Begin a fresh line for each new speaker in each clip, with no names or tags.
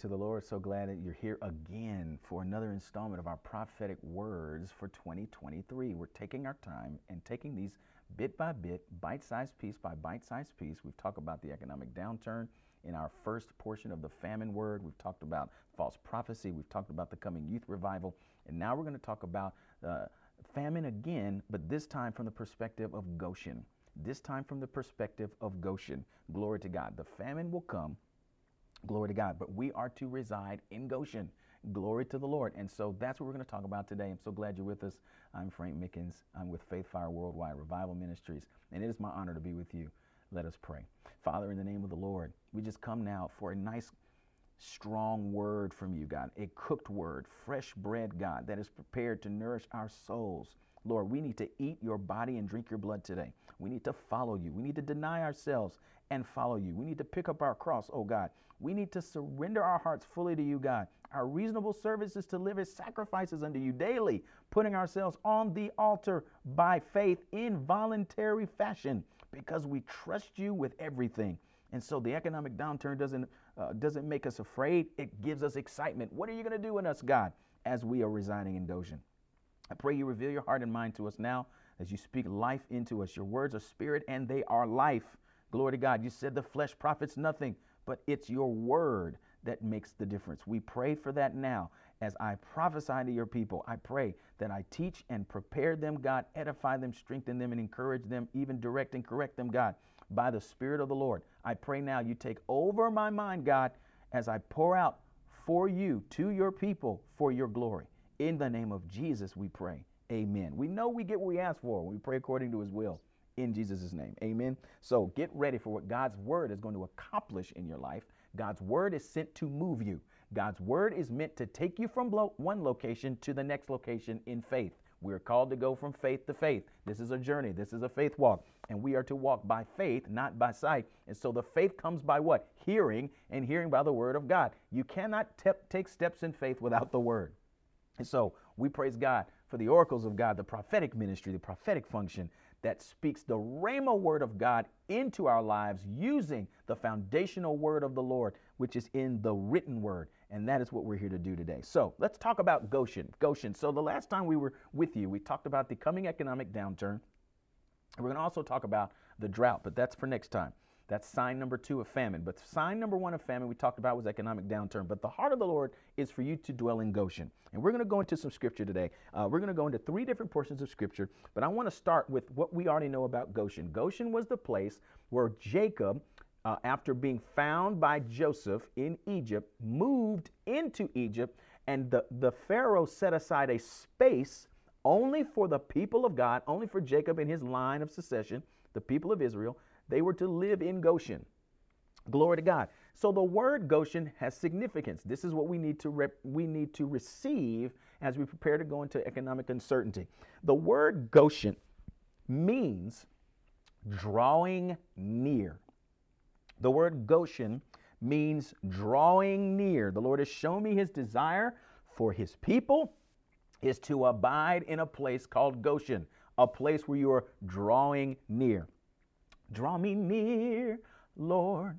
to the Lord. So glad that you're here again for another installment of our prophetic words for 2023. We're taking our time and taking these bit by bit, bite sized piece by bite sized piece. We've talked about the economic downturn in our first portion of the famine word. We've talked about false prophecy. We've talked about the coming youth revival. And now we're going to talk about uh, famine again, but this time from the perspective of Goshen. This time from the perspective of Goshen. Glory to God. The famine will come Glory to God. But we are to reside in Goshen. Glory to the Lord. And so that's what we're going to talk about today. I'm so glad you're with us. I'm Frank Mickens. I'm with Faith Fire Worldwide Revival Ministries. And it is my honor to be with you. Let us pray. Father, in the name of the Lord, we just come now for a nice, strong word from you, God, a cooked word, fresh bread, God, that is prepared to nourish our souls. Lord, we need to eat your body and drink your blood today. We need to follow you. We need to deny ourselves and follow you. We need to pick up our cross, oh God. We need to surrender our hearts fully to you, God. Our reasonable service is to live as sacrifices unto you daily, putting ourselves on the altar by faith in voluntary fashion because we trust you with everything. And so the economic downturn doesn't uh, doesn't make us afraid. It gives us excitement. What are you going to do in us, God, as we are residing in Goshen? I pray you reveal your heart and mind to us now as you speak life into us. Your words are spirit and they are life. Glory to God. You said the flesh profits nothing, but it's your word that makes the difference. We pray for that now as I prophesy to your people. I pray that I teach and prepare them, God, edify them, strengthen them, and encourage them, even direct and correct them, God, by the Spirit of the Lord. I pray now you take over my mind, God, as I pour out for you to your people for your glory. In the name of Jesus, we pray. Amen. We know we get what we ask for. We pray according to his will in Jesus' name. Amen. So get ready for what God's word is going to accomplish in your life. God's word is sent to move you. God's word is meant to take you from one location to the next location in faith. We're called to go from faith to faith. This is a journey. This is a faith walk. And we are to walk by faith, not by sight. And so the faith comes by what? Hearing, and hearing by the word of God. You cannot te- take steps in faith without the word. And so we praise God for the oracles of God, the prophetic ministry, the prophetic function that speaks the Rhema word of God into our lives using the foundational word of the Lord, which is in the written word. And that is what we're here to do today. So let's talk about Goshen. Goshen. So the last time we were with you, we talked about the coming economic downturn. We're going to also talk about the drought, but that's for next time. That's sign number two of famine. But sign number one of famine we talked about was economic downturn. But the heart of the Lord is for you to dwell in Goshen. And we're going to go into some scripture today. Uh, we're going to go into three different portions of scripture. But I want to start with what we already know about Goshen. Goshen was the place where Jacob, uh, after being found by Joseph in Egypt, moved into Egypt. And the, the Pharaoh set aside a space only for the people of God, only for Jacob and his line of succession, the people of Israel they were to live in Goshen. Glory to God. So the word Goshen has significance. This is what we need to we need to receive as we prepare to go into economic uncertainty. The word Goshen means drawing near. The word Goshen means drawing near. The Lord has shown me his desire for his people is to abide in a place called Goshen, a place where you are drawing near. Draw me near, Lord,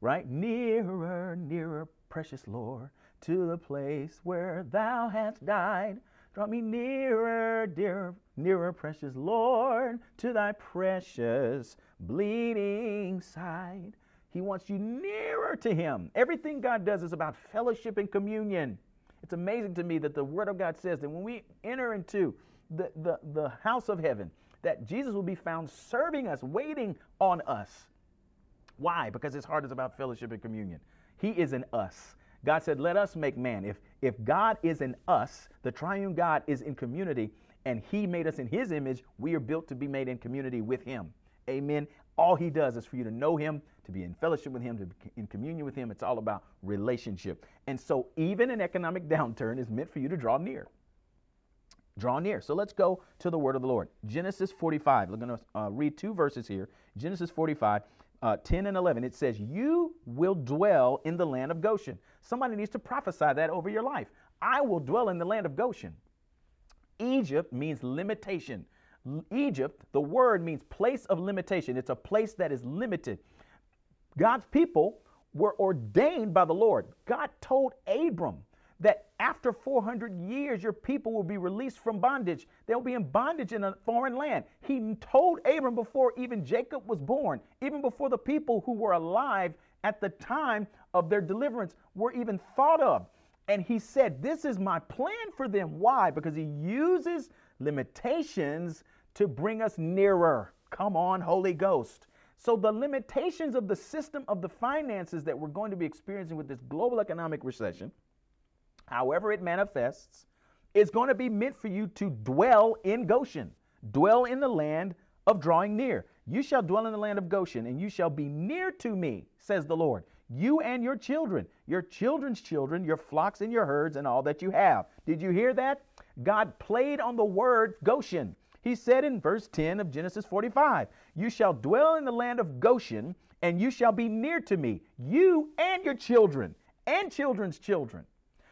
right nearer, nearer, precious Lord, to the place where thou hast died. Draw me nearer, dear, nearer, precious Lord, to thy precious bleeding side. He wants you nearer to him. Everything God does is about fellowship and communion. It's amazing to me that the Word of God says that when we enter into the, the, the house of heaven, that Jesus will be found serving us, waiting on us. Why? Because his heart is about fellowship and communion. He is in us. God said, Let us make man. If, if God is in us, the triune God is in community, and he made us in his image, we are built to be made in community with him. Amen. All he does is for you to know him, to be in fellowship with him, to be in communion with him. It's all about relationship. And so, even an economic downturn is meant for you to draw near draw near. So let's go to the word of the Lord. Genesis 45. We're going to uh, read two verses here. Genesis 45, uh, 10 and 11. It says, You will dwell in the land of Goshen. Somebody needs to prophesy that over your life. I will dwell in the land of Goshen. Egypt means limitation. Egypt, the word means place of limitation. It's a place that is limited. God's people were ordained by the Lord. God told Abram that after 400 years, your people will be released from bondage. They'll be in bondage in a foreign land. He told Abram before even Jacob was born, even before the people who were alive at the time of their deliverance were even thought of. And he said, This is my plan for them. Why? Because he uses limitations to bring us nearer. Come on, Holy Ghost. So, the limitations of the system of the finances that we're going to be experiencing with this global economic recession, however it manifests, is going to be meant for you to dwell in Goshen, dwell in the land of drawing near. You shall dwell in the land of Goshen, and you shall be near to me, says the Lord you and your children, your children's children, your flocks and your herds, and all that you have. Did you hear that? God played on the word Goshen. He said in verse 10 of Genesis 45, You shall dwell in the land of Goshen, and you shall be near to me, you and your children, and children's children.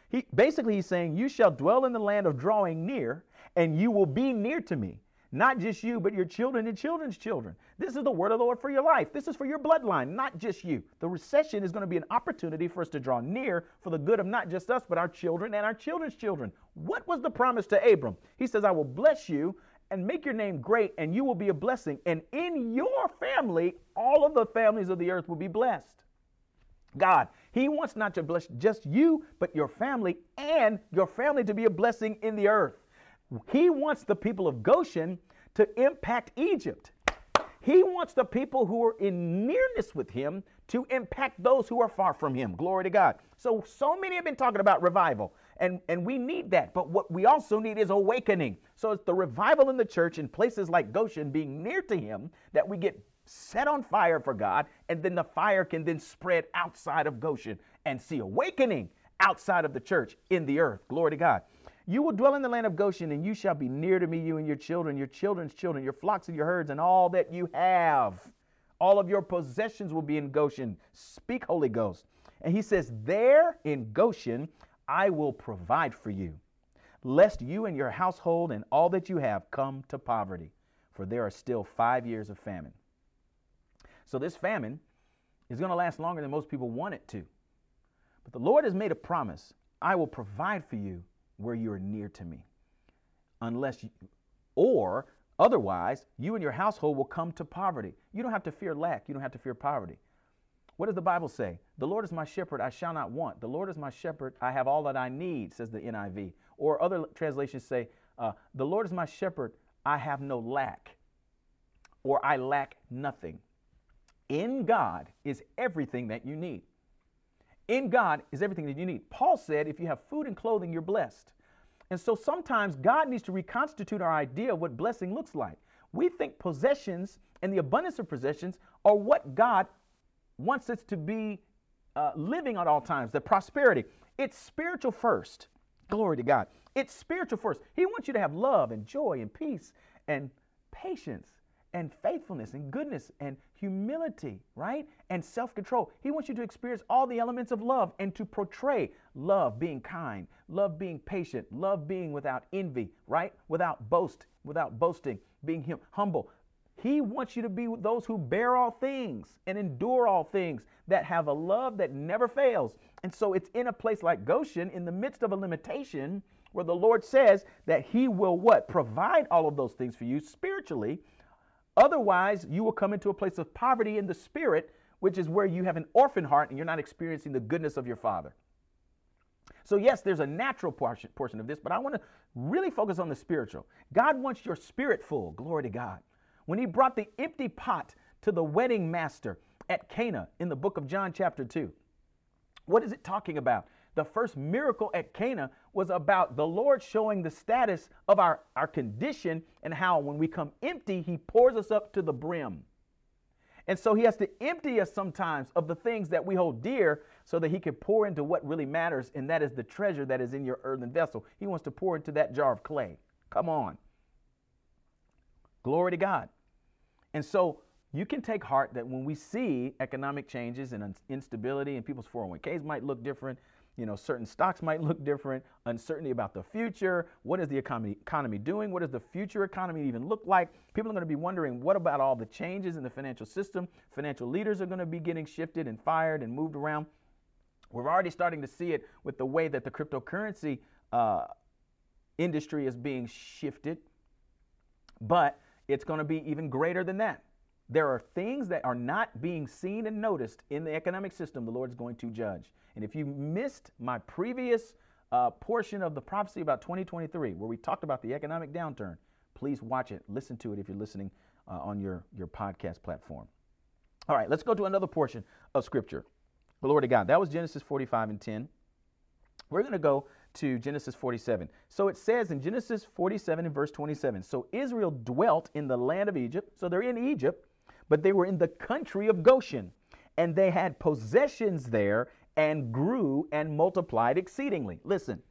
He, basically, he's saying, You shall dwell in the land of drawing near, and you will be near to me. Not just you, but your children and children's children. This is the word of the Lord for your life. This is for your bloodline, not just you. The recession is going to be an opportunity for us to draw near for the good of not just us, but our children and our children's children. What was the promise to Abram? He says, I will bless you and make your name great, and you will be a blessing. And in your family, all of the families of the earth will be blessed. God, He wants not to bless just you, but your family and your family to be a blessing in the earth. He wants the people of Goshen to impact Egypt. He wants the people who are in nearness with him to impact those who are far from him. Glory to God. So, so many have been talking about revival, and, and we need that. But what we also need is awakening. So, it's the revival in the church in places like Goshen being near to him that we get set on fire for God, and then the fire can then spread outside of Goshen and see awakening outside of the church in the earth. Glory to God. You will dwell in the land of Goshen, and you shall be near to me, you and your children, your children's children, your flocks and your herds, and all that you have. All of your possessions will be in Goshen. Speak, Holy Ghost. And he says, There in Goshen, I will provide for you, lest you and your household and all that you have come to poverty, for there are still five years of famine. So this famine is going to last longer than most people want it to. But the Lord has made a promise I will provide for you where you are near to me. Unless you, or otherwise, you and your household will come to poverty. You don't have to fear lack, you don't have to fear poverty. What does the Bible say? The Lord is my shepherd, I shall not want. The Lord is my shepherd, I have all that I need, says the NIV. Or other translations say, uh, The Lord is my shepherd, I have no lack, or I lack nothing. In God is everything that you need. In God is everything that you need. Paul said, if you have food and clothing, you're blessed. And so sometimes God needs to reconstitute our idea of what blessing looks like. We think possessions and the abundance of possessions are what God wants us to be uh, living at all times, the prosperity. It's spiritual first. Glory to God. It's spiritual first. He wants you to have love and joy and peace and patience and faithfulness and goodness and humility, right? And self control. He wants you to experience all the elements of love and to portray love being kind, love being patient, love being without envy, right? Without boast, without boasting, being hum- humble. He wants you to be those who bear all things and endure all things, that have a love that never fails. And so it's in a place like Goshen, in the midst of a limitation, where the Lord says that He will what? Provide all of those things for you spiritually Otherwise, you will come into a place of poverty in the spirit, which is where you have an orphan heart and you're not experiencing the goodness of your father. So, yes, there's a natural portion, portion of this, but I want to really focus on the spiritual. God wants your spirit full. Glory to God. When he brought the empty pot to the wedding master at Cana in the book of John, chapter 2, what is it talking about? The first miracle at Cana was about the Lord showing the status of our, our condition and how when we come empty, He pours us up to the brim. And so He has to empty us sometimes of the things that we hold dear so that He can pour into what really matters, and that is the treasure that is in your earthen vessel. He wants to pour into that jar of clay. Come on. Glory to God. And so you can take heart that when we see economic changes and instability and people's 401ks might look different, You know, certain stocks might look different, uncertainty about the future. What is the economy, economy doing? What does the future economy even look like? People are going to be wondering what about all the changes in the financial system? Financial leaders are going to be getting shifted and fired and moved around. We're already starting to see it with the way that the cryptocurrency uh, industry is being shifted, but it's going to be even greater than that. There are things that are not being seen and noticed in the economic system the Lord's going to judge. And if you missed my previous uh, portion of the prophecy about 2023, where we talked about the economic downturn, please watch it. Listen to it if you're listening uh, on your, your podcast platform. All right, let's go to another portion of Scripture. Glory to God. That was Genesis 45 and 10. We're going to go to Genesis 47. So it says in Genesis 47 and verse 27 So Israel dwelt in the land of Egypt. So they're in Egypt but they were in the country of Goshen, and they had possessions there and grew and multiplied exceedingly. Listen,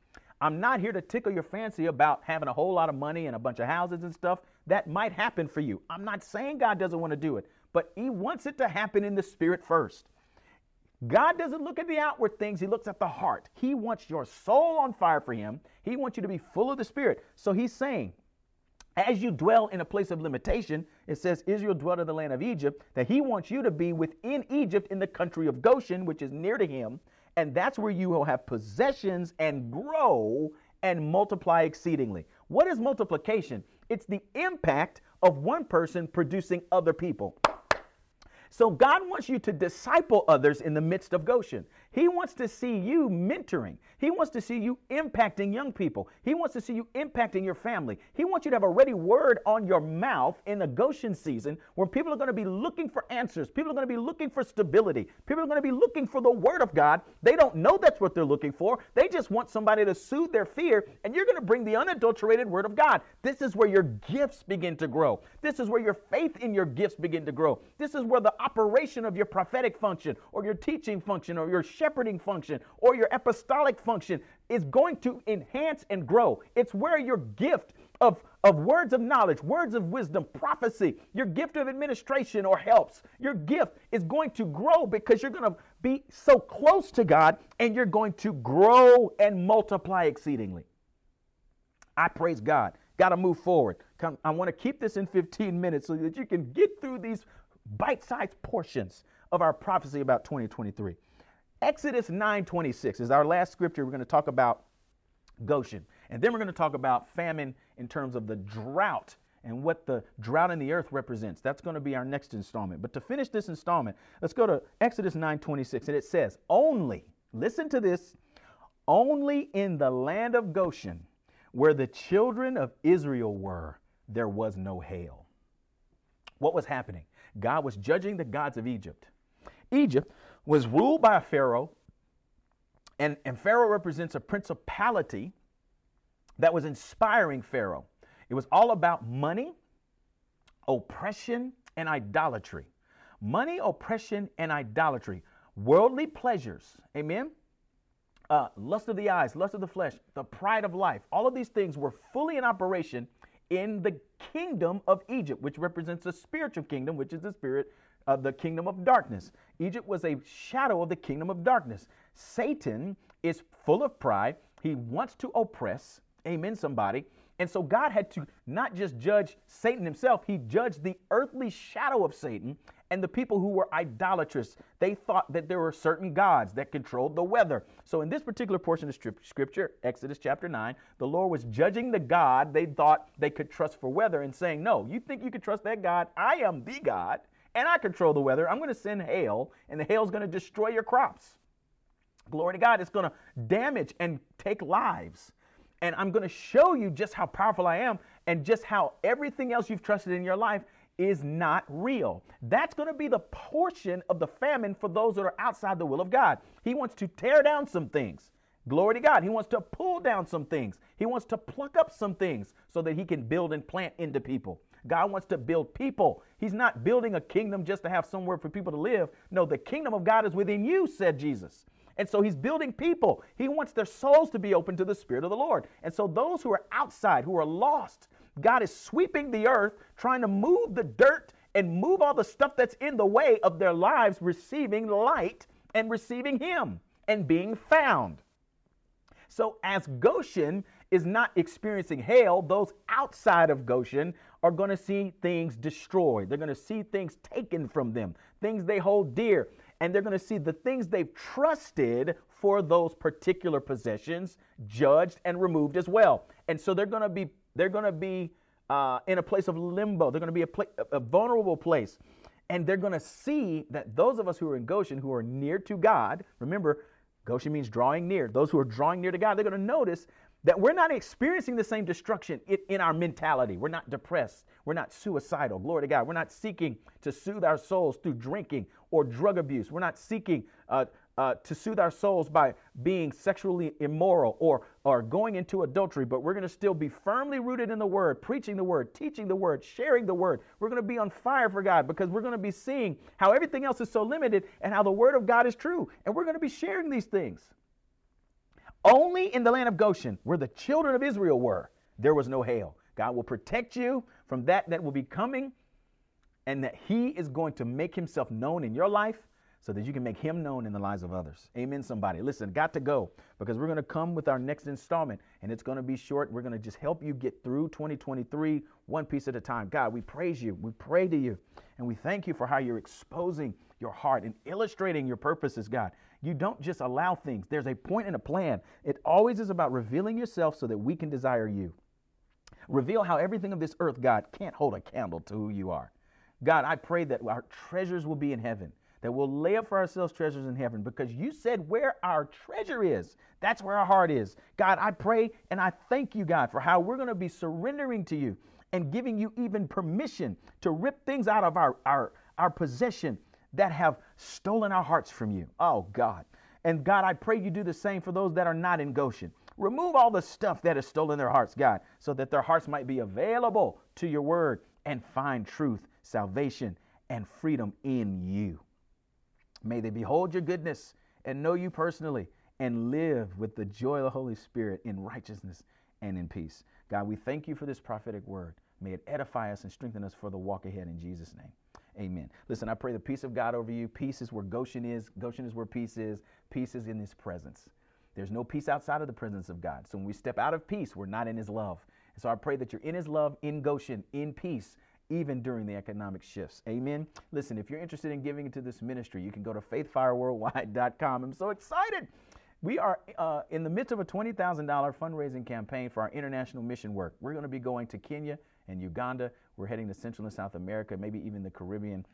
I'm not here to tickle your fancy about having a whole lot of money and a bunch of houses and stuff. That might happen for you. I'm not saying God doesn't want to do it, but He wants it to happen in the spirit first. God doesn't look at the outward things, He looks at the heart. He wants your soul on fire for Him. He wants you to be full of the Spirit. So He's saying, as you dwell in a place of limitation, it says Israel dwelt in the land of Egypt, that he wants you to be within Egypt in the country of Goshen, which is near to him. And that's where you will have possessions and grow and multiply exceedingly. What is multiplication? It's the impact of one person producing other people. So God wants you to disciple others in the midst of Goshen. He wants to see you mentoring. He wants to see you impacting young people. He wants to see you impacting your family. He wants you to have a ready word on your mouth in the Goshen season where people are going to be looking for answers. People are going to be looking for stability. People are going to be looking for the word of God. They don't know that's what they're looking for. They just want somebody to soothe their fear, and you're going to bring the unadulterated word of God. This is where your gifts begin to grow. This is where your faith in your gifts begin to grow. This is where the operation of your prophetic function or your teaching function or your shepherding function or your apostolic function is going to enhance and grow. It's where your gift of, of words of knowledge, words of wisdom, prophecy, your gift of administration or helps, your gift is going to grow because you're going to be so close to God and you're going to grow and multiply exceedingly. I praise God. Got to move forward. Come, I want to keep this in 15 minutes so that you can get through these bite sized portions of our prophecy about 2023. Exodus 9:26 is our last scripture. We're going to talk about Goshen. And then we're going to talk about famine in terms of the drought and what the drought in the earth represents. That's going to be our next installment. But to finish this installment, let's go to Exodus 9:26 and it says, "Only, listen to this, only in the land of Goshen where the children of Israel were, there was no hail." What was happening? God was judging the gods of Egypt. Egypt was ruled by Pharaoh, and, and Pharaoh represents a principality that was inspiring Pharaoh. It was all about money, oppression, and idolatry. Money, oppression, and idolatry. Worldly pleasures. Amen. Uh, lust of the eyes, lust of the flesh, the pride of life. All of these things were fully in operation in the kingdom of Egypt, which represents the spiritual kingdom, which is the spirit of the kingdom of darkness. Egypt was a shadow of the kingdom of darkness. Satan is full of pride. He wants to oppress, amen, somebody. And so God had to not just judge Satan himself, he judged the earthly shadow of Satan and the people who were idolatrous. They thought that there were certain gods that controlled the weather. So in this particular portion of scripture, Exodus chapter 9, the Lord was judging the God they thought they could trust for weather and saying, No, you think you could trust that God? I am the God and I control the weather. I'm going to send hail, and the hail is going to destroy your crops. Glory to God. It's going to damage and take lives. And I'm going to show you just how powerful I am and just how everything else you've trusted in your life is not real. That's going to be the portion of the famine for those that are outside the will of God. He wants to tear down some things. Glory to God. He wants to pull down some things. He wants to pluck up some things so that he can build and plant into people. God wants to build people. He's not building a kingdom just to have somewhere for people to live. No, the kingdom of God is within you, said Jesus. And so he's building people. He wants their souls to be open to the Spirit of the Lord. And so those who are outside, who are lost, God is sweeping the earth, trying to move the dirt and move all the stuff that's in the way of their lives receiving light and receiving Him and being found. So, as Goshen is not experiencing hail, those outside of Goshen are going to see things destroyed. They're going to see things taken from them, things they hold dear. And they're going to see the things they've trusted for those particular possessions judged and removed as well. And so they're going to be they're going to be uh, in a place of limbo. They're going to be a, a vulnerable place. And they're going to see that those of us who are in Goshen, who are near to God, remember, Goshen means drawing near. Those who are drawing near to God, they're going to notice that we're not experiencing the same destruction in, our mentality. We're not depressed. We're not suicidal. Glory to God. We're not seeking to soothe our souls through drinking or drug abuse. We're not seeking uh, uh, to soothe our souls by being sexually immoral or, or going into adultery, but we're going to still be firmly rooted in the Word, preaching the Word, teaching the Word, sharing the Word. We're going to be on fire for God because we're going to be seeing how everything else is so limited and how the Word of God is true. And we're going to be sharing these things. Only in the land of Goshen, where the children of Israel were, there was no hail. God will protect you from that that will be coming, and that He is going to make Himself known in your life so that you can make him known in the lives of others. Amen, somebody. Listen, got to go because we're going to come with our next installment and it's going to be short. We're going to just help you get through 2023 one piece at a time. God, we praise you. We pray to you and we thank you for how you're exposing your heart and illustrating your purposes, God. You don't just allow things, there's a point and a plan. It always is about revealing yourself so that we can desire you. Reveal how everything of this earth, God, can't hold a candle to who you are. God, I pray that our treasures will be in heaven that we'll lay up for ourselves treasures in heaven because you said where our treasure is, that's where our heart is. God, I pray and I thank you, God, for how we're going to be surrendering to you and giving you even permission to rip things out of our, our, our possession that have stolen our hearts from you. Oh, God. And God, I pray you do the same for those that are not in Goshen. Remove all the stuff that has stolen their hearts, God, so that their hearts might be available to your word and find truth, salvation, and freedom in you. May they behold your goodness and know you personally and live with the joy of the Holy Spirit in righteousness and in peace. God, we thank you for this prophetic word. May it edify us and strengthen us for the walk ahead in Jesus' name. Amen. Listen, I pray the peace of God over you. Peace is where Goshen is. Goshen is where peace is. Peace is in his presence. There's no peace outside of the presence of God. So when we step out of peace, we're not in his love. And so I pray that you're in his love, in Goshen, in peace, even during the economic shifts. Amen. Listen, if you're interested in giving to this ministry, you can go to faithfireworldwide.com. I'm so excited. We are uh, in the midst of a $20,000 fundraising campaign for our international mission work. We're going to be going to Kenya and Uganda. We're heading to Central and South America, maybe even the Caribbean.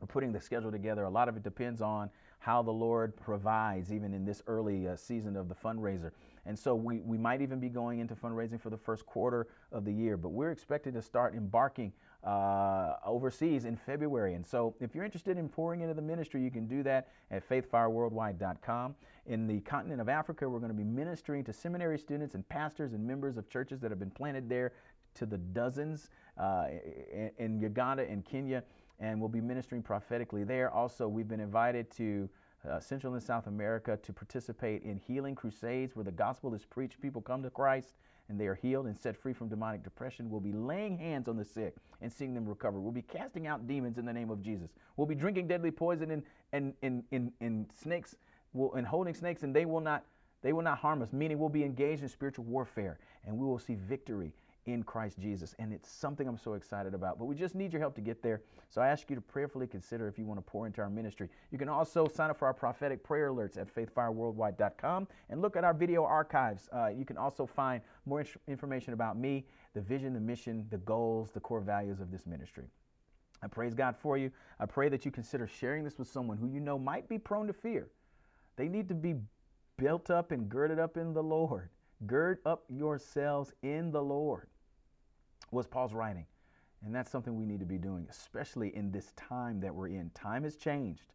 We're putting the schedule together. A lot of it depends on how the Lord provides, even in this early uh, season of the fundraiser. And so we, we might even be going into fundraising for the first quarter of the year, but we're expected to start embarking uh, overseas in February. And so, if you're interested in pouring into the ministry, you can do that at faithfireworldwide.com. In the continent of Africa, we're going to be ministering to seminary students and pastors and members of churches that have been planted there to the dozens uh, in, in Uganda and Kenya. And we'll be ministering prophetically there. Also, we've been invited to uh, Central and South America to participate in healing crusades where the gospel is preached, people come to Christ and they are healed and set free from demonic depression. We'll be laying hands on the sick and seeing them recover. We'll be casting out demons in the name of Jesus. We'll be drinking deadly poison and and in in, in snakes will and holding snakes and they will not they will not harm us, meaning we'll be engaged in spiritual warfare and we will see victory in Christ Jesus. And it's something I'm so excited about. But we just need your help to get there. So I ask you to prayerfully consider if you want to pour into our ministry. You can also sign up for our prophetic prayer alerts at faithfireworldwide.com and look at our video archives. Uh, you can also find more information about me, the vision, the mission, the goals, the core values of this ministry. I praise God for you. I pray that you consider sharing this with someone who you know might be prone to fear. They need to be built up and girded up in the Lord. Gird up yourselves in the Lord was Paul's writing. And that's something we need to be doing, especially in this time that we're in. Time has changed.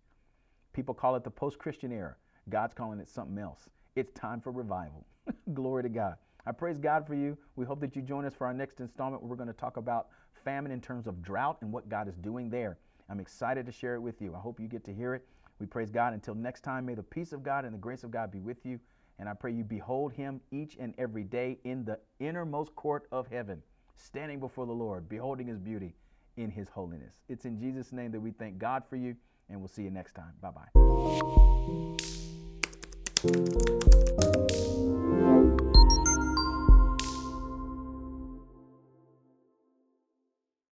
People call it the post Christian era. God's calling it something else. It's time for revival. Glory to God. I praise God for you. We hope that you join us for our next installment where we're going to talk about famine in terms of drought and what God is doing there. I'm excited to share it with you. I hope you get to hear it. We praise God. Until next time, may the peace of God and the grace of God be with you. And I pray you behold him each and every day in the innermost court of heaven standing before the Lord, beholding his beauty in his holiness. It's in Jesus' name that we thank God for you, and we'll see you next time. Bye bye.